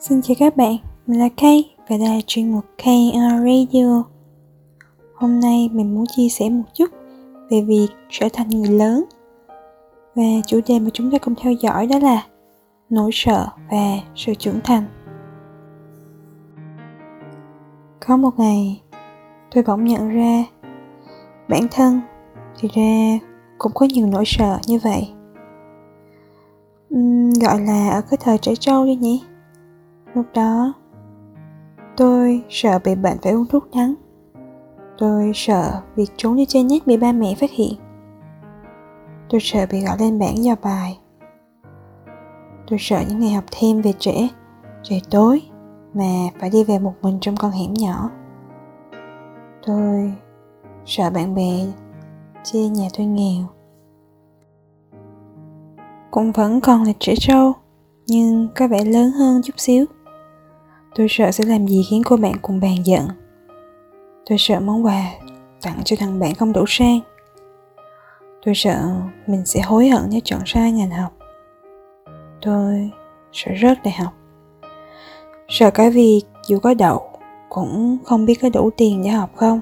Xin chào các bạn, mình là Kay và đây là chuyên mục KR Radio. Hôm nay mình muốn chia sẻ một chút về việc trở thành người lớn. Và chủ đề mà chúng ta cùng theo dõi đó là nỗi sợ và sự trưởng thành. Có một ngày, tôi bỗng nhận ra bản thân thì ra cũng có nhiều nỗi sợ như vậy. Uhm, gọi là ở cái thời trẻ trâu đi nhỉ Lúc đó. Tôi sợ bị bệnh phải uống thuốc đắng Tôi sợ việc trốn đi chơi nhét bị ba mẹ phát hiện. Tôi sợ bị gọi lên bảng giao bài. Tôi sợ những ngày học thêm về trễ, Trời tối Mà phải đi về một mình trong con hẻm nhỏ. Tôi sợ bạn bè Chê nhà tôi nghèo. Cũng vẫn còn là trẻ trâu, Nhưng có vẻ lớn hơn chút xíu. Tôi sợ sẽ làm gì khiến cô bạn cùng bàn giận. Tôi sợ món quà tặng cho thằng bạn không đủ sang. Tôi sợ mình sẽ hối hận nếu chọn sai ngành học. Tôi sợ rớt đại học. Sợ cái việc dù có đậu cũng không biết có đủ tiền để học không.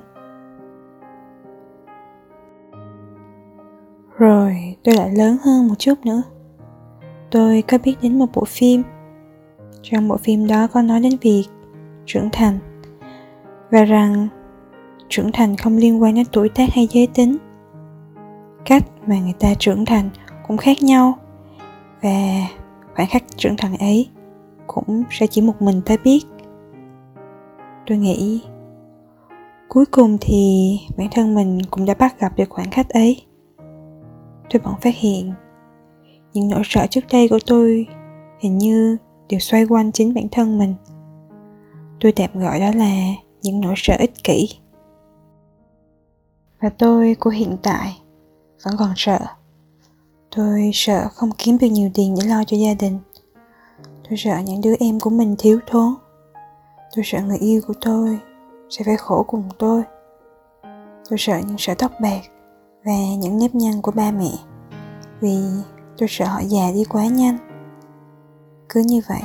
Rồi tôi lại lớn hơn một chút nữa. Tôi có biết đến một bộ phim trong bộ phim đó có nói đến việc trưởng thành và rằng trưởng thành không liên quan đến tuổi tác hay giới tính. Cách mà người ta trưởng thành cũng khác nhau và khoảnh khắc trưởng thành ấy cũng sẽ chỉ một mình ta biết. Tôi nghĩ cuối cùng thì bản thân mình cũng đã bắt gặp được khoảnh khắc ấy. Tôi bỗng phát hiện những nỗi sợ trước đây của tôi hình như đều xoay quanh chính bản thân mình. Tôi tạm gọi đó là những nỗi sợ ích kỷ. Và tôi của hiện tại vẫn còn sợ. Tôi sợ không kiếm được nhiều tiền để lo cho gia đình. Tôi sợ những đứa em của mình thiếu thốn. Tôi sợ người yêu của tôi sẽ phải khổ cùng tôi. Tôi sợ những sợi tóc bạc và những nếp nhăn của ba mẹ. Vì tôi sợ họ già đi quá nhanh cứ như vậy.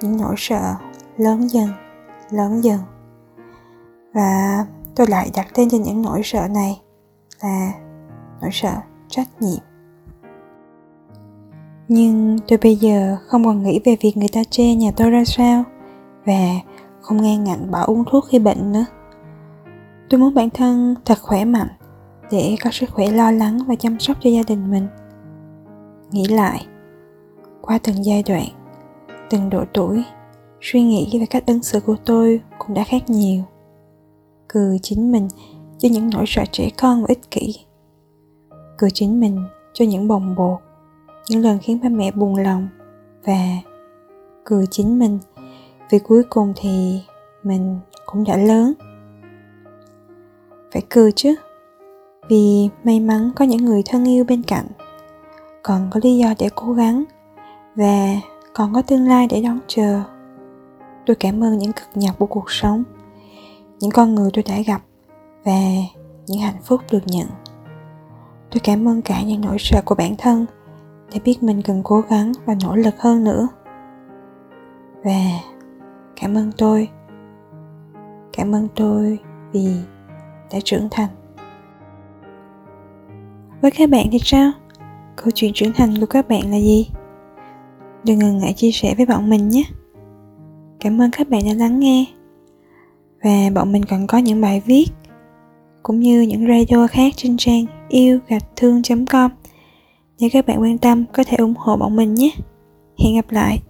Những nỗi sợ lớn dần lớn dần. Và tôi lại đặt tên cho những nỗi sợ này là nỗi sợ trách nhiệm. Nhưng tôi bây giờ không còn nghĩ về việc người ta chê nhà tôi ra sao và không nghe ngạnh bỏ uống thuốc khi bệnh nữa. Tôi muốn bản thân thật khỏe mạnh để có sức khỏe lo lắng và chăm sóc cho gia đình mình. Nghĩ lại qua từng giai đoạn, từng độ tuổi, suy nghĩ và cách ứng xử của tôi cũng đã khác nhiều. Cười chính mình cho những nỗi sợ trẻ con và ích kỷ. Cười chính mình cho những bồng bột, những lần khiến ba mẹ buồn lòng và cười chính mình vì cuối cùng thì mình cũng đã lớn. Phải cười chứ, vì may mắn có những người thân yêu bên cạnh, còn có lý do để cố gắng và còn có tương lai để đón chờ. Tôi cảm ơn những cực nhọc của cuộc sống, những con người tôi đã gặp và những hạnh phúc được nhận. Tôi cảm ơn cả những nỗi sợ của bản thân để biết mình cần cố gắng và nỗ lực hơn nữa. Và cảm ơn tôi, cảm ơn tôi vì đã trưởng thành. Với các bạn thì sao? Câu chuyện trưởng thành của các bạn là gì? Đừng ngần ngại chia sẻ với bọn mình nhé. Cảm ơn các bạn đã lắng nghe. Và bọn mình còn có những bài viết, cũng như những radio khác trên trang yêu gạch thương com. Nếu các bạn quan tâm có thể ủng hộ bọn mình nhé. Hẹn gặp lại.